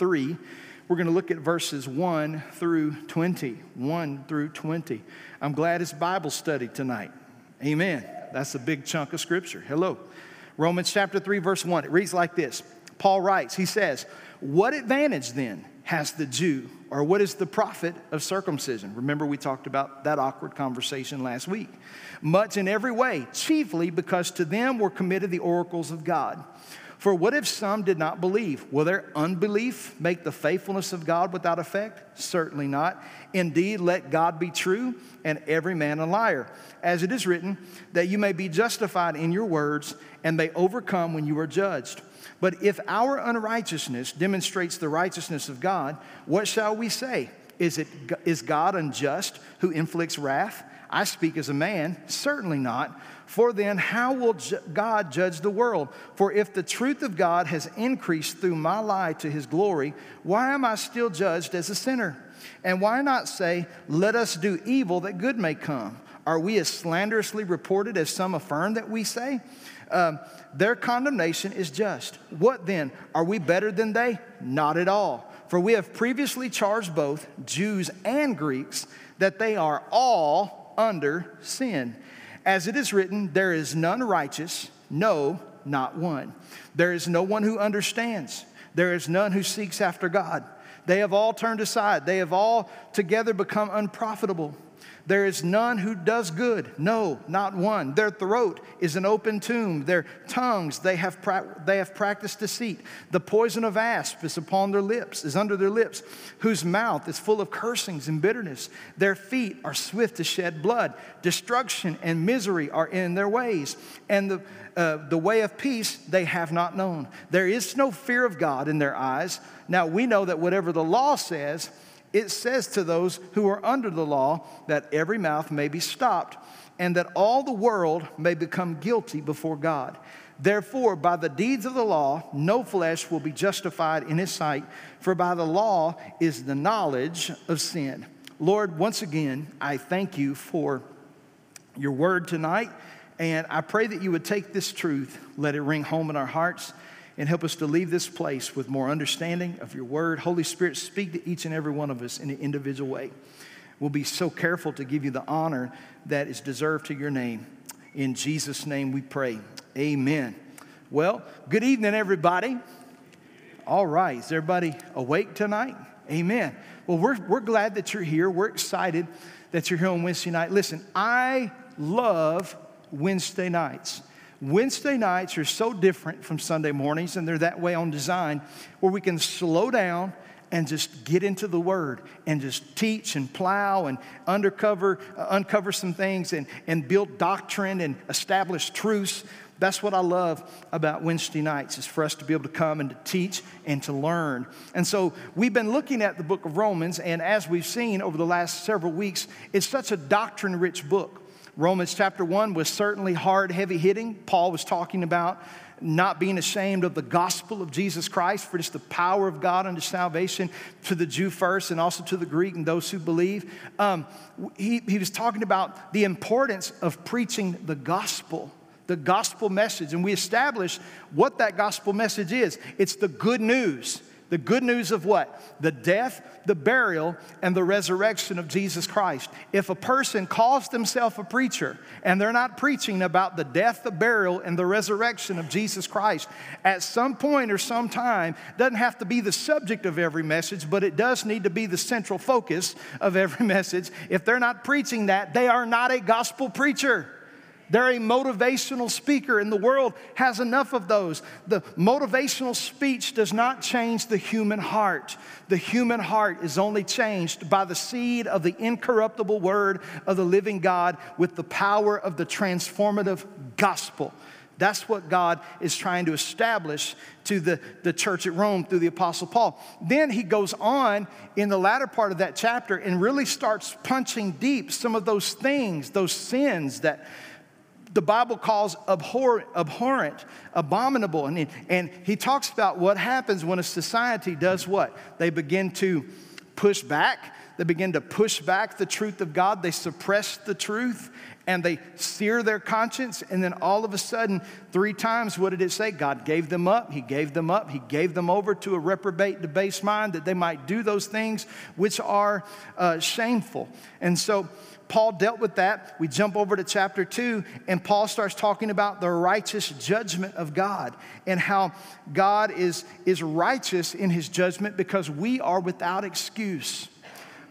chapter 3. We're going to look at verses 1 through 20. 1 through 20. I'm glad it's Bible study tonight. Amen. That's a big chunk of scripture. Hello. Romans chapter 3, verse 1. It reads like this Paul writes, he says, What advantage then has the Jew, or what is the profit of circumcision? Remember, we talked about that awkward conversation last week. Much in every way, chiefly because to them were committed the oracles of God. For what if some did not believe? Will their unbelief make the faithfulness of God without effect? Certainly not. Indeed, let God be true and every man a liar. As it is written, that you may be justified in your words and may overcome when you are judged. But if our unrighteousness demonstrates the righteousness of God, what shall we say? Is, it, is God unjust who inflicts wrath? I speak as a man, certainly not. For then, how will God judge the world? For if the truth of God has increased through my lie to his glory, why am I still judged as a sinner? And why not say, Let us do evil that good may come? Are we as slanderously reported as some affirm that we say? Um, their condemnation is just. What then? Are we better than they? Not at all. For we have previously charged both Jews and Greeks that they are all under sin. As it is written, there is none righteous, no, not one. There is no one who understands. There is none who seeks after God. They have all turned aside. They have all together become unprofitable. There is none who does good. No, not one. Their throat is an open tomb. Their tongues, they have, pra- they have practiced deceit. The poison of asp is upon their lips, is under their lips, whose mouth is full of cursings and bitterness. Their feet are swift to shed blood. Destruction and misery are in their ways. And the, uh, the way of peace they have not known. There is no fear of God in their eyes. Now we know that whatever the law says, it says to those who are under the law that every mouth may be stopped and that all the world may become guilty before God. Therefore, by the deeds of the law, no flesh will be justified in his sight, for by the law is the knowledge of sin. Lord, once again, I thank you for your word tonight, and I pray that you would take this truth, let it ring home in our hearts and help us to leave this place with more understanding of your word. Holy Spirit, speak to each and every one of us in an individual way. We'll be so careful to give you the honor that is deserved to your name. In Jesus' name we pray. Amen. Well, good evening, everybody. All right, is everybody awake tonight? Amen. Well, we're, we're glad that you're here. We're excited that you're here on Wednesday night. Listen, I love Wednesday nights. Wednesday nights are so different from Sunday mornings, and they're that way on design, where we can slow down and just get into the Word and just teach and plow and undercover, uh, uncover some things and, and build doctrine and establish truths. That's what I love about Wednesday nights is for us to be able to come and to teach and to learn. And so we've been looking at the book of Romans, and as we've seen over the last several weeks, it's such a doctrine rich book. Romans chapter 1 was certainly hard, heavy hitting. Paul was talking about not being ashamed of the gospel of Jesus Christ, for just the power of God unto salvation to the Jew first and also to the Greek and those who believe. Um, he, he was talking about the importance of preaching the gospel, the gospel message. And we established what that gospel message is it's the good news the good news of what? The death, the burial, and the resurrection of Jesus Christ. If a person calls themselves a preacher and they're not preaching about the death, the burial, and the resurrection of Jesus Christ, at some point or some time, doesn't have to be the subject of every message, but it does need to be the central focus of every message. If they're not preaching that, they are not a gospel preacher. They're a motivational speaker, and the world has enough of those. The motivational speech does not change the human heart. The human heart is only changed by the seed of the incorruptible word of the living God with the power of the transformative gospel. That's what God is trying to establish to the, the church at Rome through the Apostle Paul. Then he goes on in the latter part of that chapter and really starts punching deep some of those things, those sins that the Bible calls abhor, abhorrent, abominable. And and he talks about what happens when a society does what? They begin to push back, They begin to push back the truth of God. They suppress the truth and they sear their conscience. And then all of a sudden, three times, what did it say? God gave them up. He gave them up. He gave them over to a reprobate, debased mind that they might do those things which are uh, shameful. And so, Paul dealt with that. We jump over to chapter two, and Paul starts talking about the righteous judgment of God and how God is, is righteous in his judgment because we are without excuse.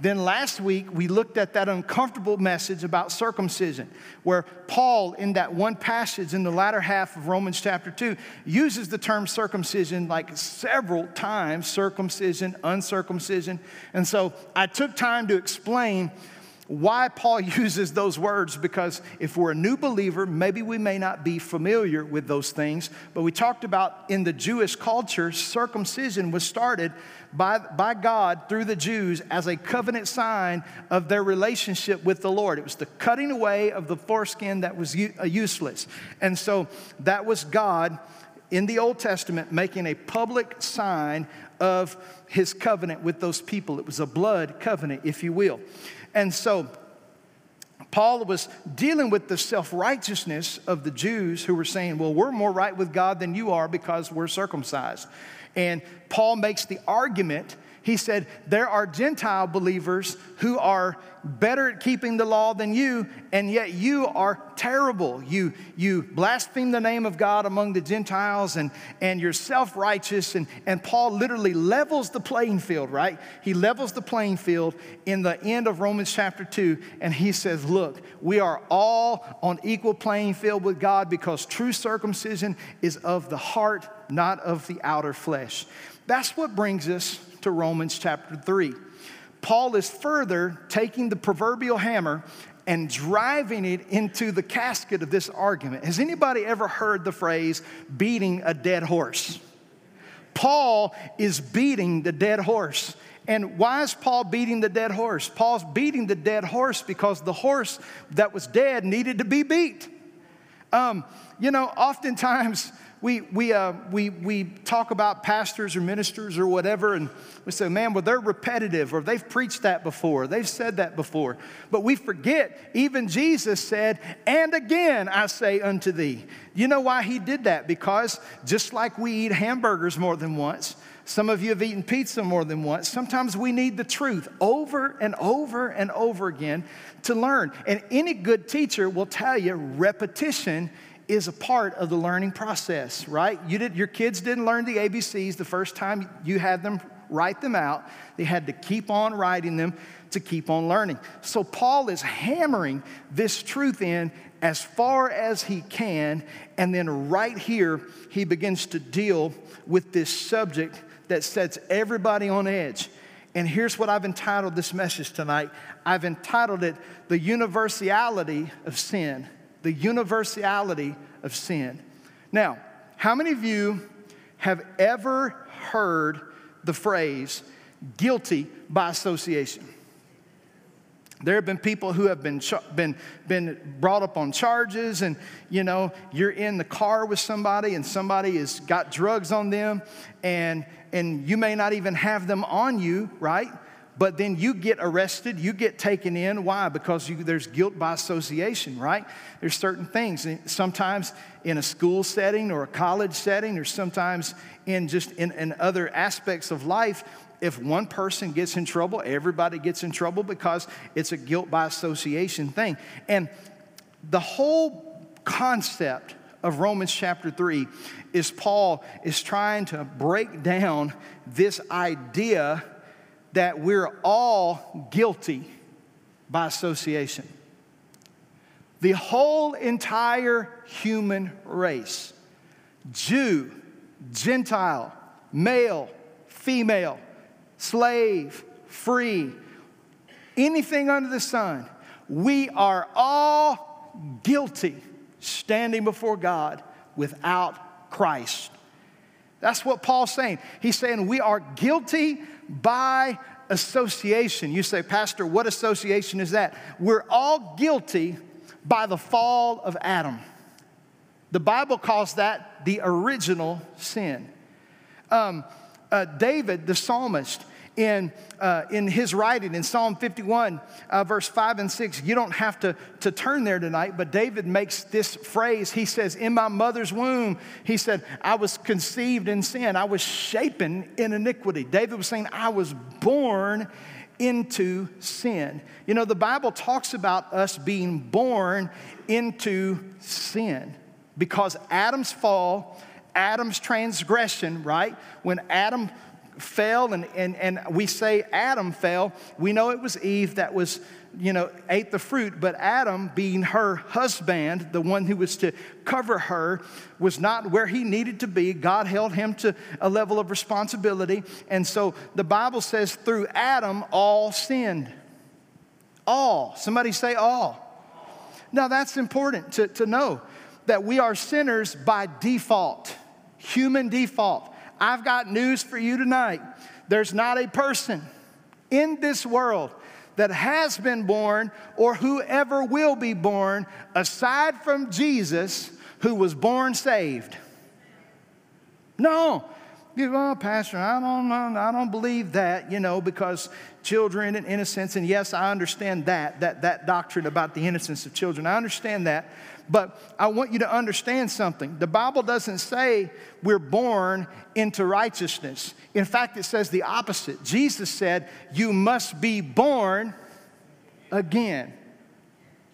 Then last week, we looked at that uncomfortable message about circumcision, where Paul, in that one passage in the latter half of Romans chapter 2, uses the term circumcision like several times circumcision, uncircumcision. And so I took time to explain why Paul uses those words because if we're a new believer, maybe we may not be familiar with those things. But we talked about in the Jewish culture, circumcision was started by, by God through the Jews as a covenant sign of their relationship with the Lord. It was the cutting away of the foreskin that was uh, useless. And so that was God in the Old Testament making a public sign of his covenant with those people. It was a blood covenant, if you will. And so, Paul was dealing with the self righteousness of the Jews who were saying, Well, we're more right with God than you are because we're circumcised. And Paul makes the argument he said, There are Gentile believers who are better at keeping the law than you, and yet you are terrible. You, you blaspheme the name of God among the Gentiles, and, and you're self righteous. And, and Paul literally levels the playing field, right? He levels the playing field in the end of Romans chapter 2, and he says, Look, we are all on equal playing field with God because true circumcision is of the heart, not of the outer flesh. That's what brings us to Romans chapter 3. Paul is further taking the proverbial hammer and driving it into the casket of this argument. Has anybody ever heard the phrase beating a dead horse? Paul is beating the dead horse. And why is Paul beating the dead horse? Paul's beating the dead horse because the horse that was dead needed to be beat. Um, you know, oftentimes we, we, uh, we, we talk about pastors or ministers or whatever, and we say, man, well, they're repetitive, or they've preached that before, they've said that before. But we forget, even Jesus said, and again I say unto thee. You know why he did that? Because just like we eat hamburgers more than once, some of you have eaten pizza more than once. Sometimes we need the truth over and over and over again to learn. And any good teacher will tell you repetition is a part of the learning process, right? You did, your kids didn't learn the ABCs the first time you had them write them out. They had to keep on writing them to keep on learning. So Paul is hammering this truth in as far as he can. And then right here, he begins to deal with this subject that sets everybody on edge. And here's what I've entitled this message tonight I've entitled it The Universality of Sin the universality of sin. Now, how many of you have ever heard the phrase guilty by association? There have been people who have been, been, been brought up on charges, and you know, you're in the car with somebody, and somebody has got drugs on them, and, and you may not even have them on you, right? But then you get arrested, you get taken in. Why? Because you, there's guilt by association, right? There's certain things. Sometimes in a school setting or a college setting, or sometimes in just in, in other aspects of life, if one person gets in trouble, everybody gets in trouble because it's a guilt by association thing. And the whole concept of Romans chapter 3 is Paul is trying to break down this idea that we're all guilty by association. The whole entire human race Jew, Gentile, male, female, slave, free, anything under the sun, we are all guilty standing before God without Christ. That's what Paul's saying. He's saying we are guilty by association. You say, Pastor, what association is that? We're all guilty by the fall of Adam. The Bible calls that the original sin. Um, uh, David, the psalmist, in, uh, in his writing in Psalm 51, uh, verse 5 and 6. You don't have to, to turn there tonight, but David makes this phrase. He says, In my mother's womb, he said, I was conceived in sin, I was shapen in iniquity. David was saying, I was born into sin. You know, the Bible talks about us being born into sin because Adam's fall, Adam's transgression, right? When Adam fell and, and, and we say Adam fell, we know it was Eve that was, you know, ate the fruit, but Adam, being her husband, the one who was to cover her, was not where he needed to be. God held him to a level of responsibility. And so the Bible says through Adam, all sinned. All. Somebody say all. Now that's important to, to know that we are sinners by default, human default. I've got news for you tonight. There's not a person in this world that has been born or whoever will be born aside from Jesus who was born saved. No. You go, oh, Pastor, I don't I don't believe that, you know, because children and innocence, and yes, I understand that, that, that doctrine about the innocence of children. I understand that. But I want you to understand something. The Bible doesn't say we're born into righteousness. In fact, it says the opposite. Jesus said, You must be born again.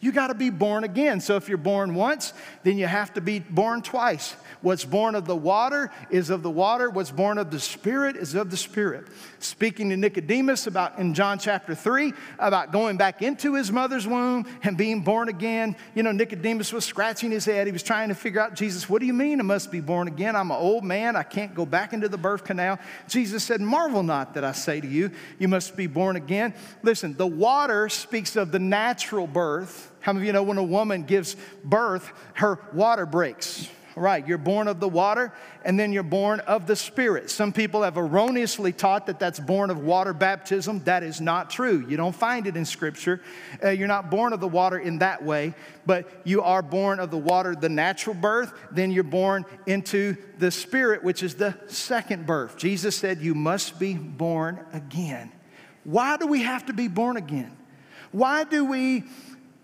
You got to be born again. So if you're born once, then you have to be born twice. What's born of the water is of the water. What's born of the Spirit is of the Spirit. Speaking to Nicodemus about in John chapter 3 about going back into his mother's womb and being born again. You know, Nicodemus was scratching his head. He was trying to figure out, Jesus, what do you mean I must be born again? I'm an old man. I can't go back into the birth canal. Jesus said, Marvel not that I say to you, you must be born again. Listen, the water speaks of the natural birth. How many of you know when a woman gives birth, her water breaks? Right, you're born of the water and then you're born of the Spirit. Some people have erroneously taught that that's born of water baptism. That is not true. You don't find it in Scripture. Uh, you're not born of the water in that way, but you are born of the water, the natural birth, then you're born into the Spirit, which is the second birth. Jesus said, You must be born again. Why do we have to be born again? Why do we,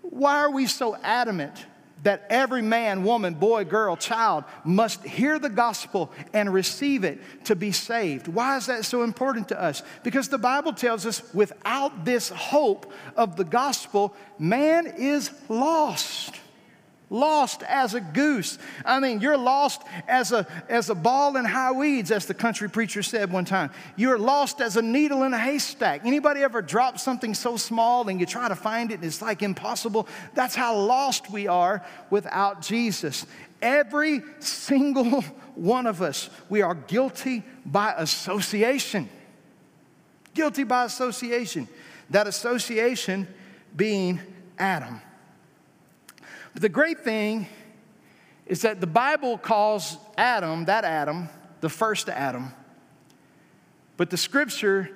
why are we so adamant that every man, woman, boy, girl, child must hear the gospel and receive it to be saved. Why is that so important to us? Because the Bible tells us without this hope of the gospel, man is lost lost as a goose. I mean, you're lost as a, as a ball in high weeds, as the country preacher said one time. You're lost as a needle in a haystack. Anybody ever drop something so small and you try to find it and it's like impossible? That's how lost we are without Jesus. Every single one of us, we are guilty by association. Guilty by association. That association being Adam. But the great thing is that the Bible calls Adam, that Adam, the first Adam. But the scripture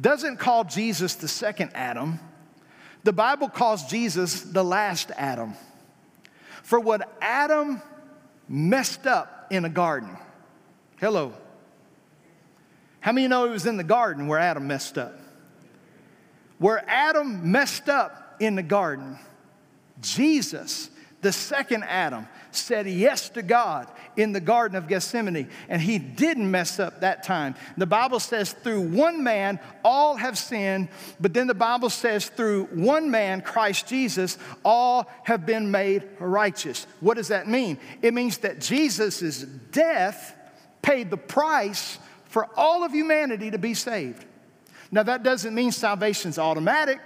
doesn't call Jesus the second Adam. The Bible calls Jesus the last Adam. For what Adam messed up in a garden. Hello. How many know it was in the garden where Adam messed up? Where Adam messed up in the garden Jesus, the second Adam, said yes to God in the Garden of Gethsemane, and he didn't mess up that time. The Bible says, through one man, all have sinned, but then the Bible says, through one man, Christ Jesus, all have been made righteous. What does that mean? It means that Jesus' death paid the price for all of humanity to be saved. Now, that doesn't mean salvation's automatic.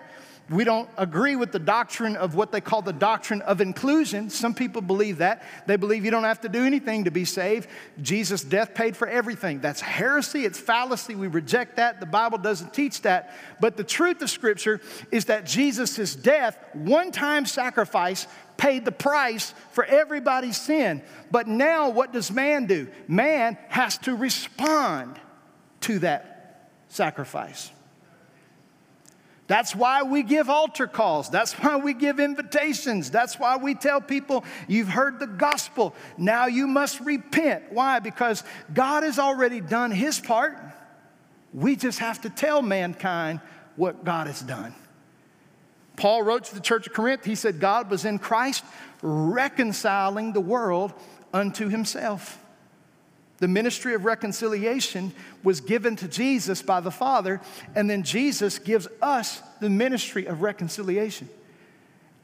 We don't agree with the doctrine of what they call the doctrine of inclusion. Some people believe that. They believe you don't have to do anything to be saved. Jesus' death paid for everything. That's heresy, it's fallacy. We reject that. The Bible doesn't teach that. But the truth of Scripture is that Jesus' death, one time sacrifice, paid the price for everybody's sin. But now, what does man do? Man has to respond to that sacrifice. That's why we give altar calls. That's why we give invitations. That's why we tell people, you've heard the gospel. Now you must repent. Why? Because God has already done his part. We just have to tell mankind what God has done. Paul wrote to the church of Corinth, he said, God was in Christ reconciling the world unto himself. The ministry of reconciliation was given to Jesus by the Father, and then Jesus gives us the ministry of reconciliation.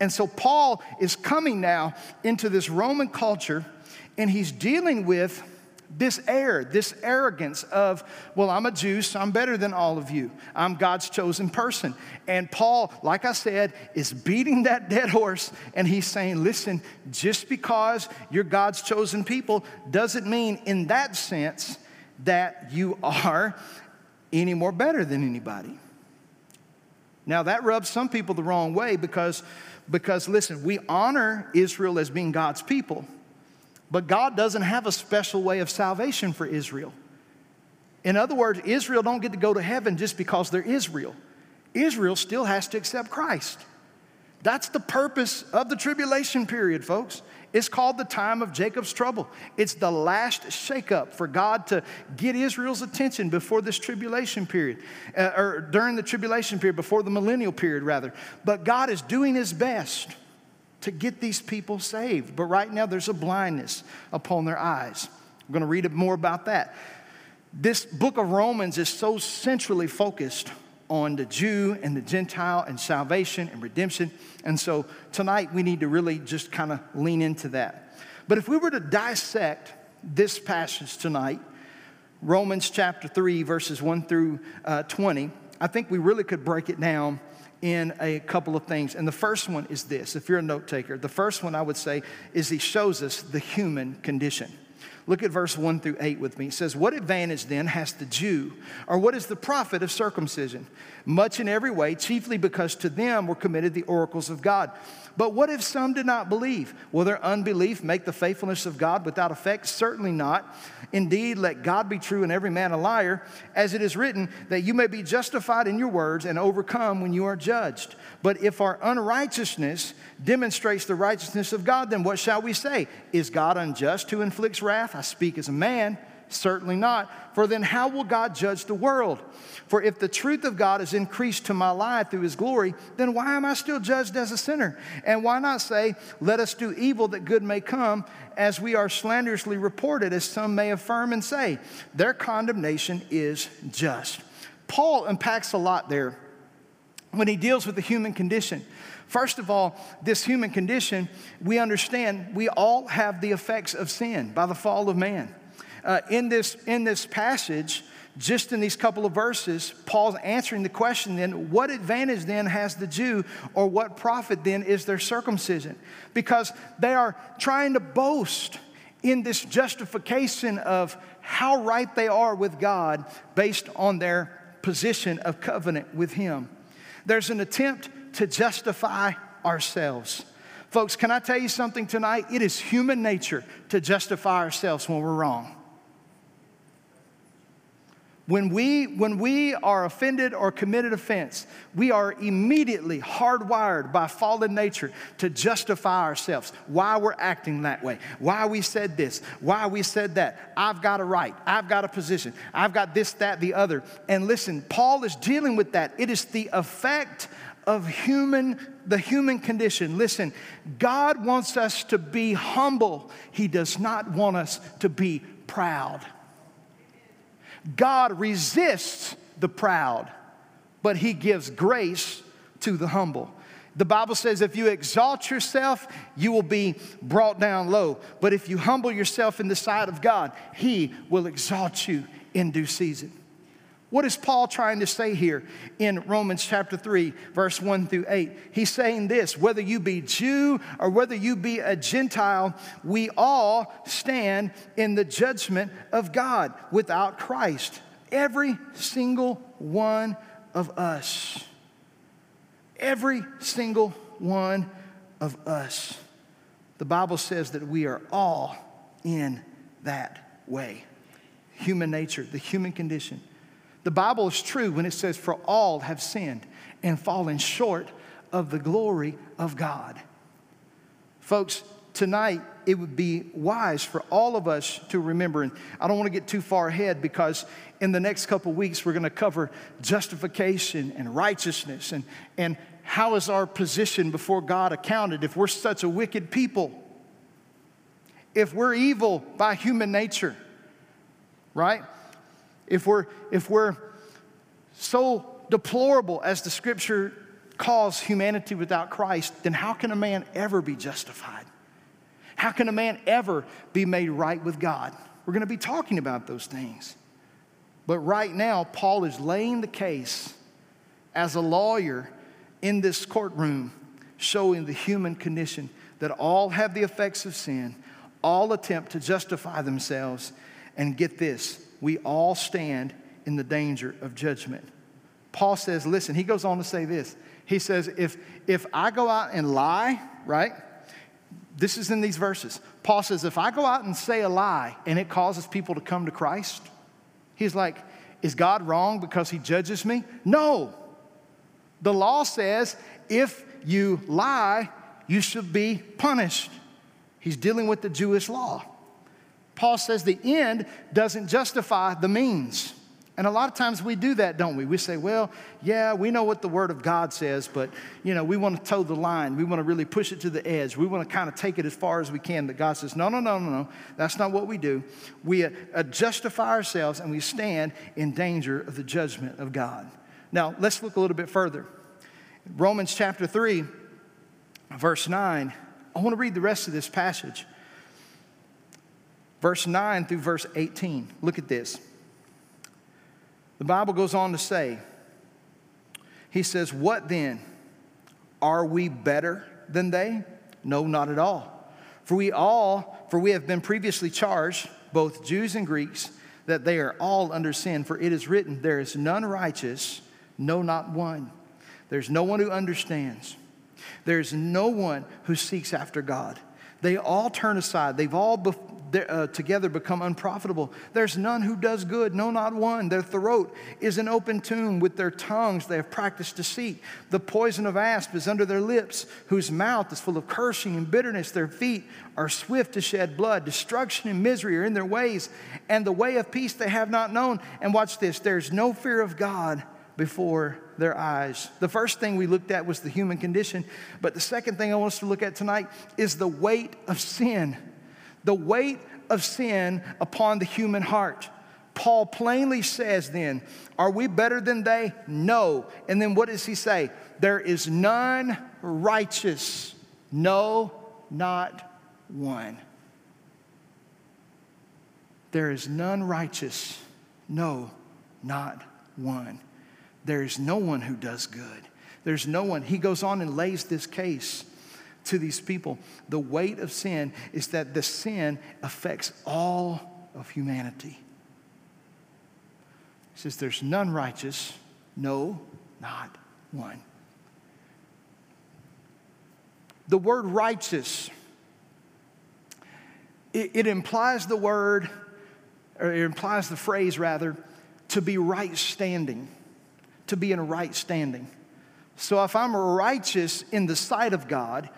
And so Paul is coming now into this Roman culture, and he's dealing with this air, this arrogance of, well, I'm a Jew, so I'm better than all of you. I'm God's chosen person. And Paul, like I said, is beating that dead horse and he's saying, listen, just because you're God's chosen people doesn't mean, in that sense, that you are any more better than anybody. Now, that rubs some people the wrong way because, because listen, we honor Israel as being God's people. But God doesn't have a special way of salvation for Israel. In other words, Israel don't get to go to heaven just because they're Israel. Israel still has to accept Christ. That's the purpose of the tribulation period, folks. It's called the time of Jacob's trouble. It's the last shakeup for God to get Israel's attention before this tribulation period, uh, or during the tribulation period, before the millennial period, rather. But God is doing His best to get these people saved. But right now, there's a blindness upon their eyes. We're going to read more about that. This book of Romans is so centrally focused on the Jew and the Gentile and salvation and redemption. And so tonight we need to really just kind of lean into that. But if we were to dissect this passage tonight, Romans chapter 3, verses 1 through uh, 20, I think we really could break it down in a couple of things. And the first one is this if you're a note taker, the first one I would say is he shows us the human condition. Look at verse 1 through 8 with me. It says, What advantage then has the Jew, or what is the profit of circumcision? Much in every way, chiefly because to them were committed the oracles of God. But what if some did not believe? Will their unbelief make the faithfulness of God without effect? Certainly not. Indeed, let God be true and every man a liar, as it is written, that you may be justified in your words and overcome when you are judged. But if our unrighteousness demonstrates the righteousness of God, then what shall we say? Is God unjust who inflicts wrath? I speak as a man. Certainly not. For then how will God judge the world? For if the truth of God is increased to my life through his glory, then why am I still judged as a sinner? And why not say, let us do evil that good may come, as we are slanderously reported, as some may affirm and say? Their condemnation is just. Paul unpacks a lot there when he deals with the human condition. First of all, this human condition, we understand we all have the effects of sin by the fall of man uh, in, this, in this passage, just in these couple of verses, Paul's answering the question then, what advantage then has the Jew, or what profit then is their circumcision? Because they are trying to boast in this justification of how right they are with God based on their position of covenant with Him. There's an attempt to justify ourselves. Folks, can I tell you something tonight? It is human nature to justify ourselves when we're wrong. When we, when we are offended or committed offense, we are immediately hardwired by fallen nature to justify ourselves, why we're acting that way, why we said this, why we said that. I've got a right, I've got a position, I've got this, that, the other. And listen, Paul is dealing with that. It is the effect of human the human condition listen god wants us to be humble he does not want us to be proud God resists the proud, but he gives grace to the humble. The Bible says if you exalt yourself, you will be brought down low. But if you humble yourself in the sight of God, he will exalt you in due season. What is Paul trying to say here in Romans chapter 3, verse 1 through 8? He's saying this whether you be Jew or whether you be a Gentile, we all stand in the judgment of God without Christ. Every single one of us. Every single one of us. The Bible says that we are all in that way. Human nature, the human condition. The Bible is true when it says, For all have sinned and fallen short of the glory of God. Folks, tonight it would be wise for all of us to remember, and I don't want to get too far ahead because in the next couple weeks we're going to cover justification and righteousness and, and how is our position before God accounted if we're such a wicked people, if we're evil by human nature, right? If we're, if we're so deplorable as the scripture calls humanity without Christ, then how can a man ever be justified? How can a man ever be made right with God? We're going to be talking about those things. But right now, Paul is laying the case as a lawyer in this courtroom, showing the human condition that all have the effects of sin, all attempt to justify themselves, and get this, we all stand in the danger of judgment. Paul says, listen, he goes on to say this. He says, if, if I go out and lie, right? This is in these verses. Paul says, if I go out and say a lie and it causes people to come to Christ, he's like, is God wrong because he judges me? No. The law says if you lie, you should be punished. He's dealing with the Jewish law. Paul says the end doesn't justify the means. And a lot of times we do that, don't we? We say, well, yeah, we know what the Word of God says, but, you know, we want to toe the line. We want to really push it to the edge. We want to kind of take it as far as we can. But God says, no, no, no, no, no. That's not what we do. We uh, justify ourselves and we stand in danger of the judgment of God. Now, let's look a little bit further. Romans chapter 3, verse 9. I want to read the rest of this passage. Verse 9 through verse 18. Look at this. The Bible goes on to say, He says, What then? Are we better than they? No, not at all. For we all, for we have been previously charged, both Jews and Greeks, that they are all under sin. For it is written, There is none righteous, no, not one. There's no one who understands. There's no one who seeks after God. They all turn aside. They've all uh, together become unprofitable. There's none who does good, no, not one. Their throat is an open tomb. With their tongues they have practiced deceit. The poison of asp is under their lips, whose mouth is full of cursing and bitterness. Their feet are swift to shed blood. Destruction and misery are in their ways, and the way of peace they have not known. And watch this there's no fear of God before their eyes. The first thing we looked at was the human condition, but the second thing I want us to look at tonight is the weight of sin the weight of sin upon the human heart. Paul plainly says then, Are we better than they? No. And then what does he say? There is none righteous, no, not one. There is none righteous, no, not one. There is no one who does good. There's no one. He goes on and lays this case to these people. The weight of sin is that the sin affects all of humanity. He says, There's none righteous, no, not one. The word righteous, it, it implies the word, or it implies the phrase rather, to be right standing, to be in a right standing. So if I'm righteous in the sight of God,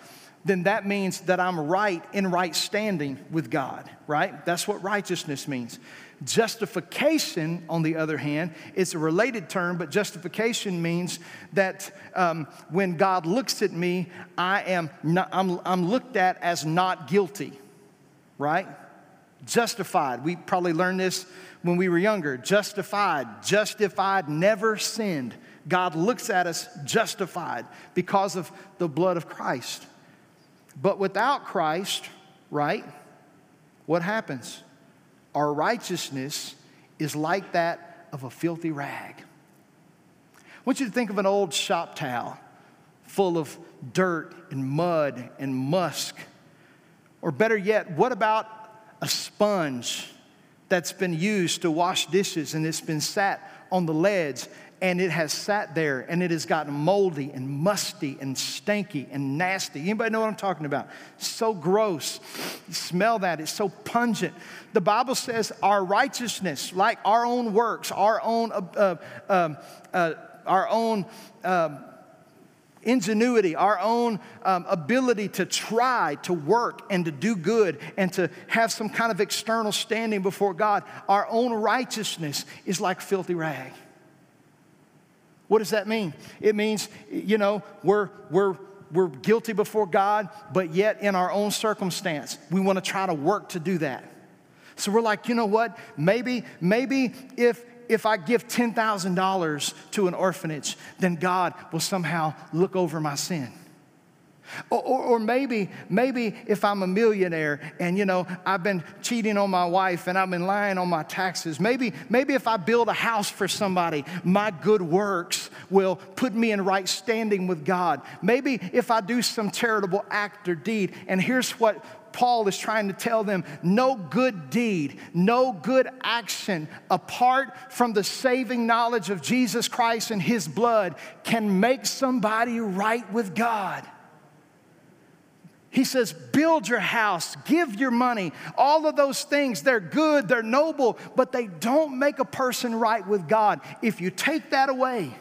then that means that I'm right in right standing with God, right? That's what righteousness means. Justification, on the other hand, is a related term, but justification means that um, when God looks at me, I am not, I'm, I'm looked at as not guilty, right? Justified. We probably learned this when we were younger. Justified, justified, never sinned. God looks at us justified because of the blood of Christ. But without Christ, right, what happens? Our righteousness is like that of a filthy rag. I want you to think of an old shop towel full of dirt and mud and musk. Or better yet, what about a sponge that's been used to wash dishes and it's been sat on the ledge and it has sat there and it has gotten moldy and musty and stanky and nasty. Anybody know what I'm talking about? So gross. You smell that, it's so pungent. The Bible says our righteousness, like our own works, our own, uh, uh, um, uh, our own um, ingenuity, our own um, ability to try to work and to do good and to have some kind of external standing before God, our own righteousness is like filthy rag. What does that mean? It means, you know, we're, we're, we're guilty before God, but yet in our own circumstance, we want to try to work to do that. So we're like, you know what? Maybe, maybe if if I give $10,000 to an orphanage, then God will somehow look over my sin. Or, or, or, maybe, maybe if I'm a millionaire and you know I've been cheating on my wife and I've been lying on my taxes, maybe, maybe if I build a house for somebody, my good works will put me in right standing with God. Maybe if I do some charitable act or deed, and here's what Paul is trying to tell them no good deed, no good action apart from the saving knowledge of Jesus Christ and his blood can make somebody right with God. He says, build your house, give your money. All of those things, they're good, they're noble, but they don't make a person right with God. If you take that away,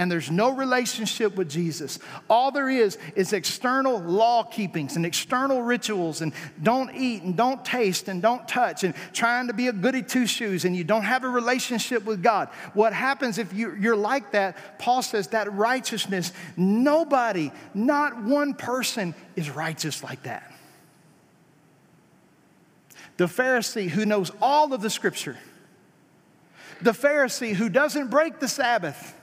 and there's no relationship with Jesus. All there is is external law keepings and external rituals and don't eat and don't taste and don't touch and trying to be a goody two shoes and you don't have a relationship with God. What happens if you, you're like that? Paul says that righteousness, nobody, not one person is righteous like that. The Pharisee who knows all of the scripture, the Pharisee who doesn't break the Sabbath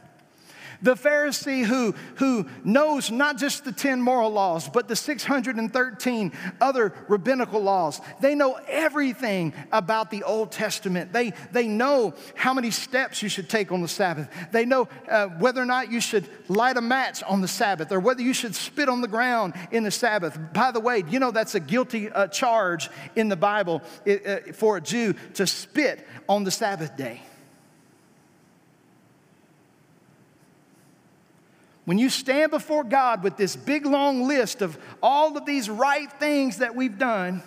the Pharisee who, who knows not just the 10 moral laws, but the 613 other rabbinical laws. They know everything about the Old Testament. They, they know how many steps you should take on the Sabbath. They know uh, whether or not you should light a match on the Sabbath or whether you should spit on the ground in the Sabbath. By the way, you know that's a guilty uh, charge in the Bible uh, for a Jew to spit on the Sabbath day. When you stand before God with this big long list of all of these right things that we've done,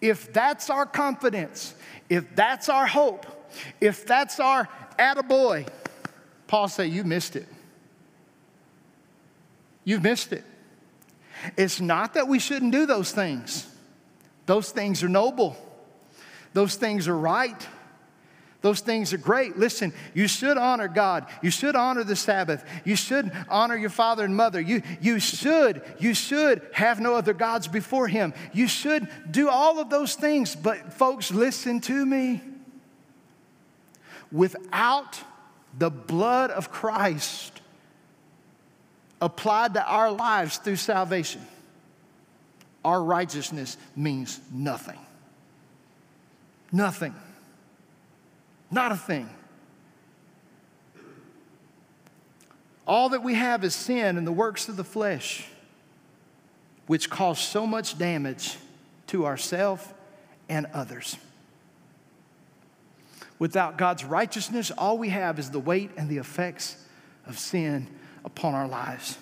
if that's our confidence, if that's our hope, if that's our attaboy, Paul say, you missed it. You've missed it. It's not that we shouldn't do those things. Those things are noble. Those things are right. Those things are great. Listen, you should honor God. You should honor the Sabbath. You should honor your father and mother. You, you should, you should have no other gods before him. You should do all of those things. But folks, listen to me. Without the blood of Christ applied to our lives through salvation, our righteousness means nothing. Nothing. Not a thing. All that we have is sin and the works of the flesh, which cause so much damage to ourselves and others. Without God's righteousness, all we have is the weight and the effects of sin upon our lives.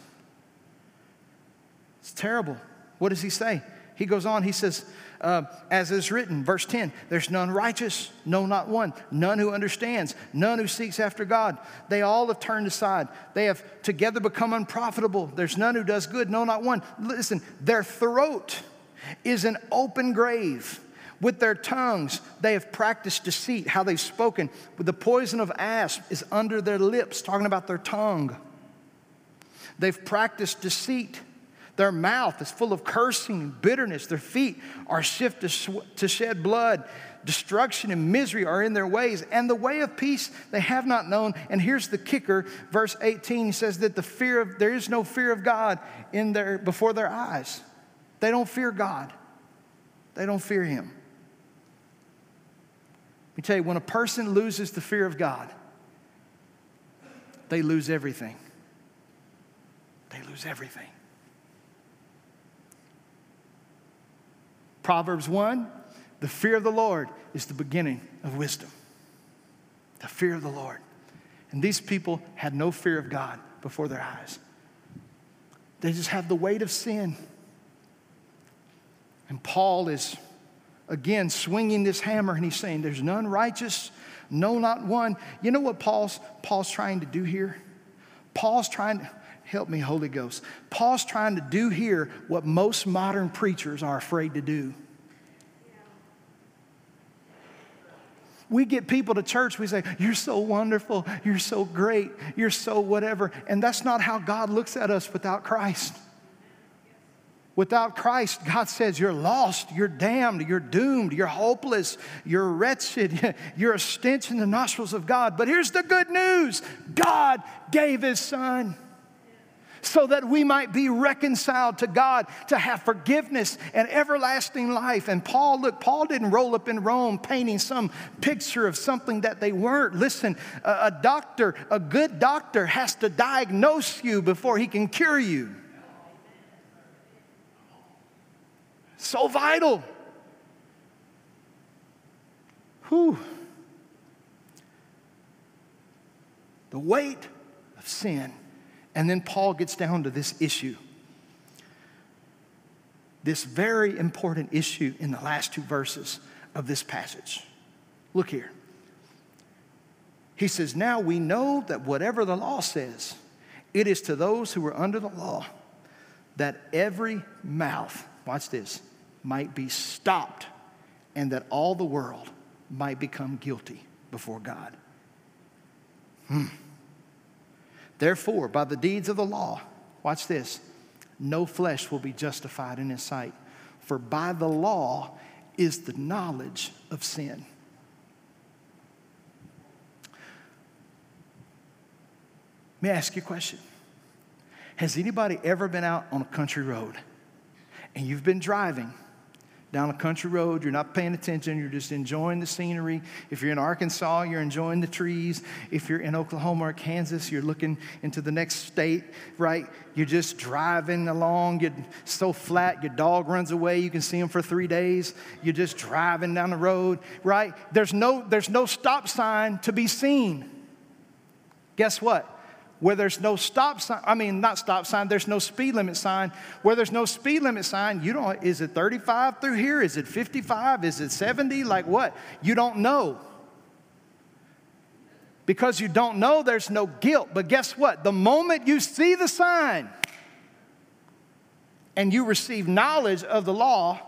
It's terrible. What does he say? He goes on, he says, uh, as is written, verse 10 there's none righteous, no, not one, none who understands, none who seeks after God. They all have turned aside. They have together become unprofitable. There's none who does good, no, not one. Listen, their throat is an open grave. With their tongues, they have practiced deceit, how they've spoken. With the poison of asp is under their lips, talking about their tongue. They've practiced deceit. Their mouth is full of cursing and bitterness. Their feet are swift to, sh- to shed blood. Destruction and misery are in their ways, and the way of peace they have not known. And here's the kicker, verse 18 says that the fear of there is no fear of God in their before their eyes. They don't fear God. They don't fear him. Let me tell you, when a person loses the fear of God, they lose everything. They lose everything. Proverbs 1 the fear of the Lord is the beginning of wisdom. The fear of the Lord. And these people had no fear of God before their eyes. They just have the weight of sin. And Paul is again swinging this hammer and he's saying, There's none righteous, no, not one. You know what Paul's, Paul's trying to do here? Paul's trying, Help me, Holy Ghost. Paul's trying to do here what most modern preachers are afraid to do. We get people to church, we say, You're so wonderful, you're so great, you're so whatever. And that's not how God looks at us without Christ. Without Christ, God says you're lost, you're damned, you're doomed, you're hopeless, you're wretched, you're a stench in the nostrils of God. But here's the good news God gave His Son so that we might be reconciled to God, to have forgiveness and everlasting life. And Paul, look, Paul didn't roll up in Rome painting some picture of something that they weren't. Listen, a, a doctor, a good doctor, has to diagnose you before he can cure you. So vital. Whew. The weight of sin. And then Paul gets down to this issue. This very important issue in the last two verses of this passage. Look here. He says, Now we know that whatever the law says, it is to those who are under the law that every mouth, watch this, might be stopped and that all the world might become guilty before God. Hmm. Therefore, by the deeds of the law, watch this, no flesh will be justified in his sight. For by the law is the knowledge of sin. Let me ask you a question. Has anybody ever been out on a country road and you've been driving down a country road, you're not paying attention, you're just enjoying the scenery. If you're in Arkansas, you're enjoying the trees. If you're in Oklahoma or Kansas, you're looking into the next state, right? You're just driving along, you're so flat, your dog runs away, you can see him for three days. You're just driving down the road, right? There's no, there's no stop sign to be seen. Guess what? Where there's no stop sign, I mean, not stop sign, there's no speed limit sign. Where there's no speed limit sign, you don't, is it 35 through here? Is it 55? Is it 70? Like what? You don't know. Because you don't know, there's no guilt. But guess what? The moment you see the sign and you receive knowledge of the law,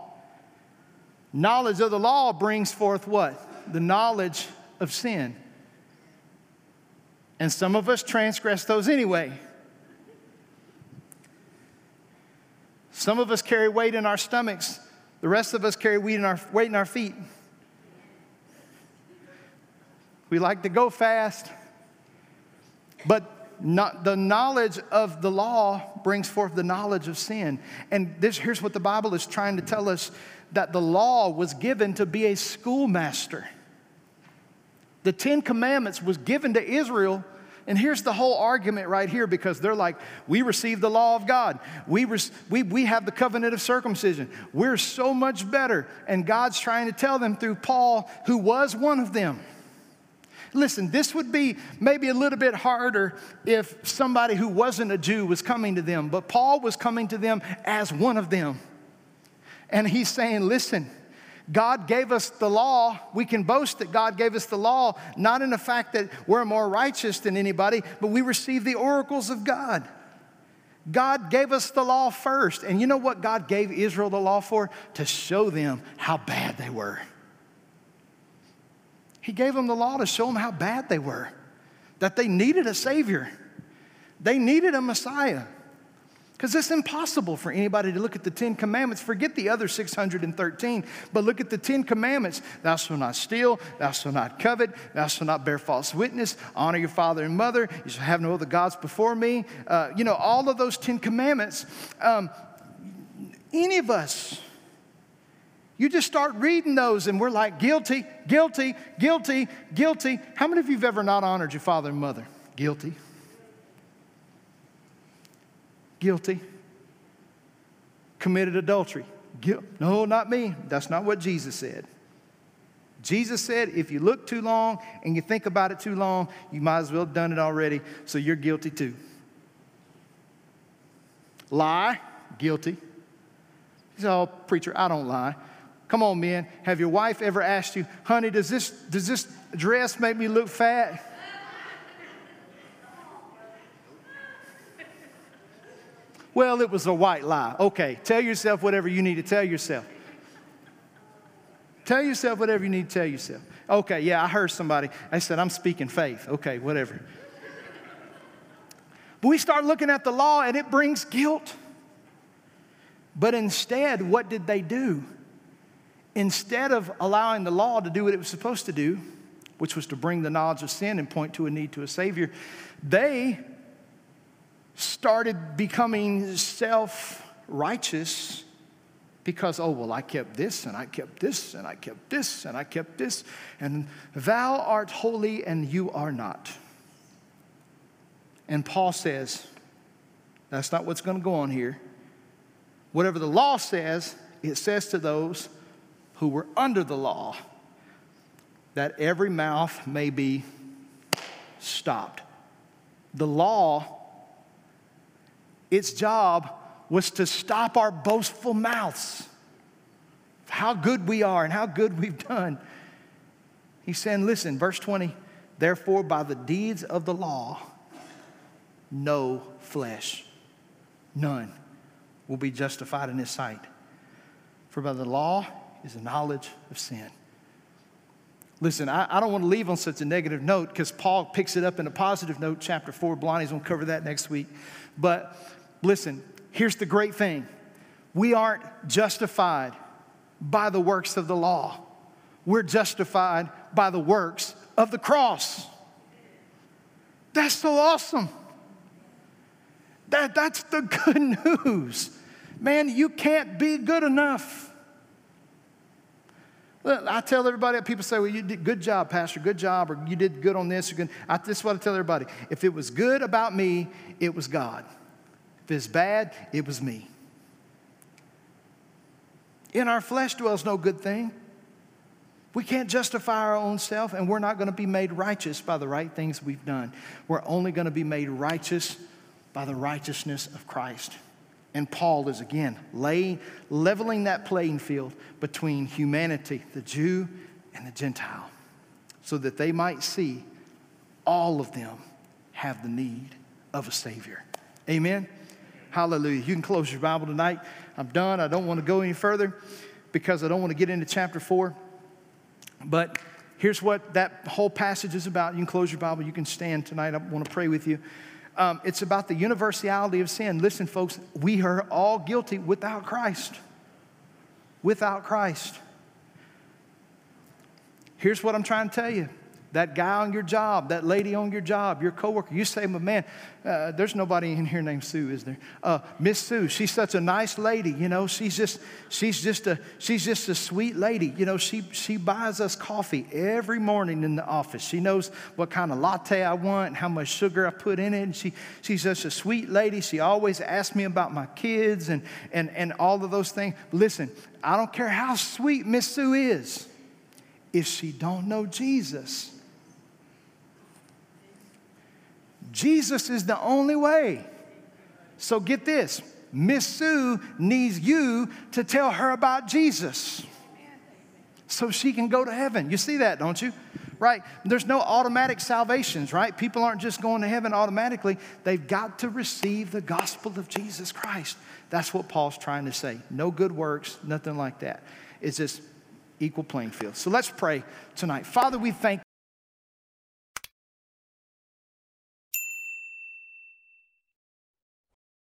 knowledge of the law brings forth what? The knowledge of sin. And some of us transgress those anyway. Some of us carry weight in our stomachs. The rest of us carry weight in our, weight in our feet. We like to go fast. But not, the knowledge of the law brings forth the knowledge of sin. And this, here's what the Bible is trying to tell us that the law was given to be a schoolmaster. The Ten Commandments was given to Israel. And here's the whole argument right here because they're like, we received the law of God. We, we, we have the covenant of circumcision. We're so much better. And God's trying to tell them through Paul, who was one of them. Listen, this would be maybe a little bit harder if somebody who wasn't a Jew was coming to them, but Paul was coming to them as one of them. And he's saying, listen, God gave us the law. We can boast that God gave us the law, not in the fact that we're more righteous than anybody, but we receive the oracles of God. God gave us the law first. And you know what God gave Israel the law for? To show them how bad they were. He gave them the law to show them how bad they were, that they needed a Savior, they needed a Messiah. Because it's impossible for anybody to look at the Ten Commandments, forget the other 613, but look at the Ten Commandments. Thou shalt not steal, thou shalt not covet, thou shalt not bear false witness, honor your father and mother, you shall have no other gods before me. Uh, you know, all of those Ten Commandments. Um, any of us, you just start reading those and we're like, guilty, guilty, guilty, guilty. How many of you have ever not honored your father and mother? Guilty. Guilty. Committed adultery. Guilt. No, not me. That's not what Jesus said. Jesus said, if you look too long and you think about it too long, you might as well have done it already, so you're guilty too. Lie, guilty. He said, Oh, preacher, I don't lie. Come on, men. Have your wife ever asked you, honey, does this, does this dress make me look fat? Well, it was a white lie. Okay, tell yourself whatever you need to tell yourself. Tell yourself whatever you need to tell yourself. Okay, yeah, I heard somebody. I said, I'm speaking faith. Okay, whatever. But we start looking at the law and it brings guilt. But instead, what did they do? Instead of allowing the law to do what it was supposed to do, which was to bring the knowledge of sin and point to a need to a Savior, they started becoming self righteous because, oh, well, I kept this and I kept this and I kept this and I kept this, and thou art holy and you are not. And Paul says, that's not what's going to go on here. Whatever the law says, it says to those who were under the law that every mouth may be stopped. The law, its job was to stop our boastful mouths, how good we are and how good we've done. He's saying, listen, verse 20, therefore, by the deeds of the law, no flesh, none, will be justified in his sight. For by the law is the knowledge of sin. Listen, I, I don't want to leave on such a negative note because Paul picks it up in a positive note, chapter 4. Blondie's going to cover that next week. But listen, here's the great thing we aren't justified by the works of the law, we're justified by the works of the cross. That's so awesome. That, that's the good news. Man, you can't be good enough. I tell everybody, people say, well, you did good job, Pastor, good job, or you did good on this. Or good. I, this is what I tell everybody. If it was good about me, it was God. If it's bad, it was me. In our flesh dwells no good thing. We can't justify our own self, and we're not going to be made righteous by the right things we've done. We're only going to be made righteous by the righteousness of Christ. And Paul is again laying, leveling that playing field between humanity, the Jew and the Gentile, so that they might see all of them have the need of a Savior. Amen. Hallelujah. You can close your Bible tonight. I'm done. I don't want to go any further because I don't want to get into chapter 4. But here's what that whole passage is about. You can close your Bible. You can stand tonight. I want to pray with you. Um, it's about the universality of sin. Listen, folks, we are all guilty without Christ. Without Christ. Here's what I'm trying to tell you that guy on your job, that lady on your job, your coworker, you say, but man, uh, there's nobody in here named Sue, is there? Uh, Miss Sue, she's such a nice lady, you know, she's just, she's just a, she's just a sweet lady. You know, she, she buys us coffee every morning in the office. She knows what kind of latte I want and how much sugar I put in it. And she, she's just a sweet lady. She always asks me about my kids and, and, and all of those things. Listen, I don't care how sweet Miss Sue is. If she don't know Jesus, Jesus is the only way. So get this Miss Sue needs you to tell her about Jesus so she can go to heaven. You see that, don't you? Right? There's no automatic salvations, right? People aren't just going to heaven automatically. They've got to receive the gospel of Jesus Christ. That's what Paul's trying to say. No good works, nothing like that. It's just equal playing field. So let's pray tonight. Father, we thank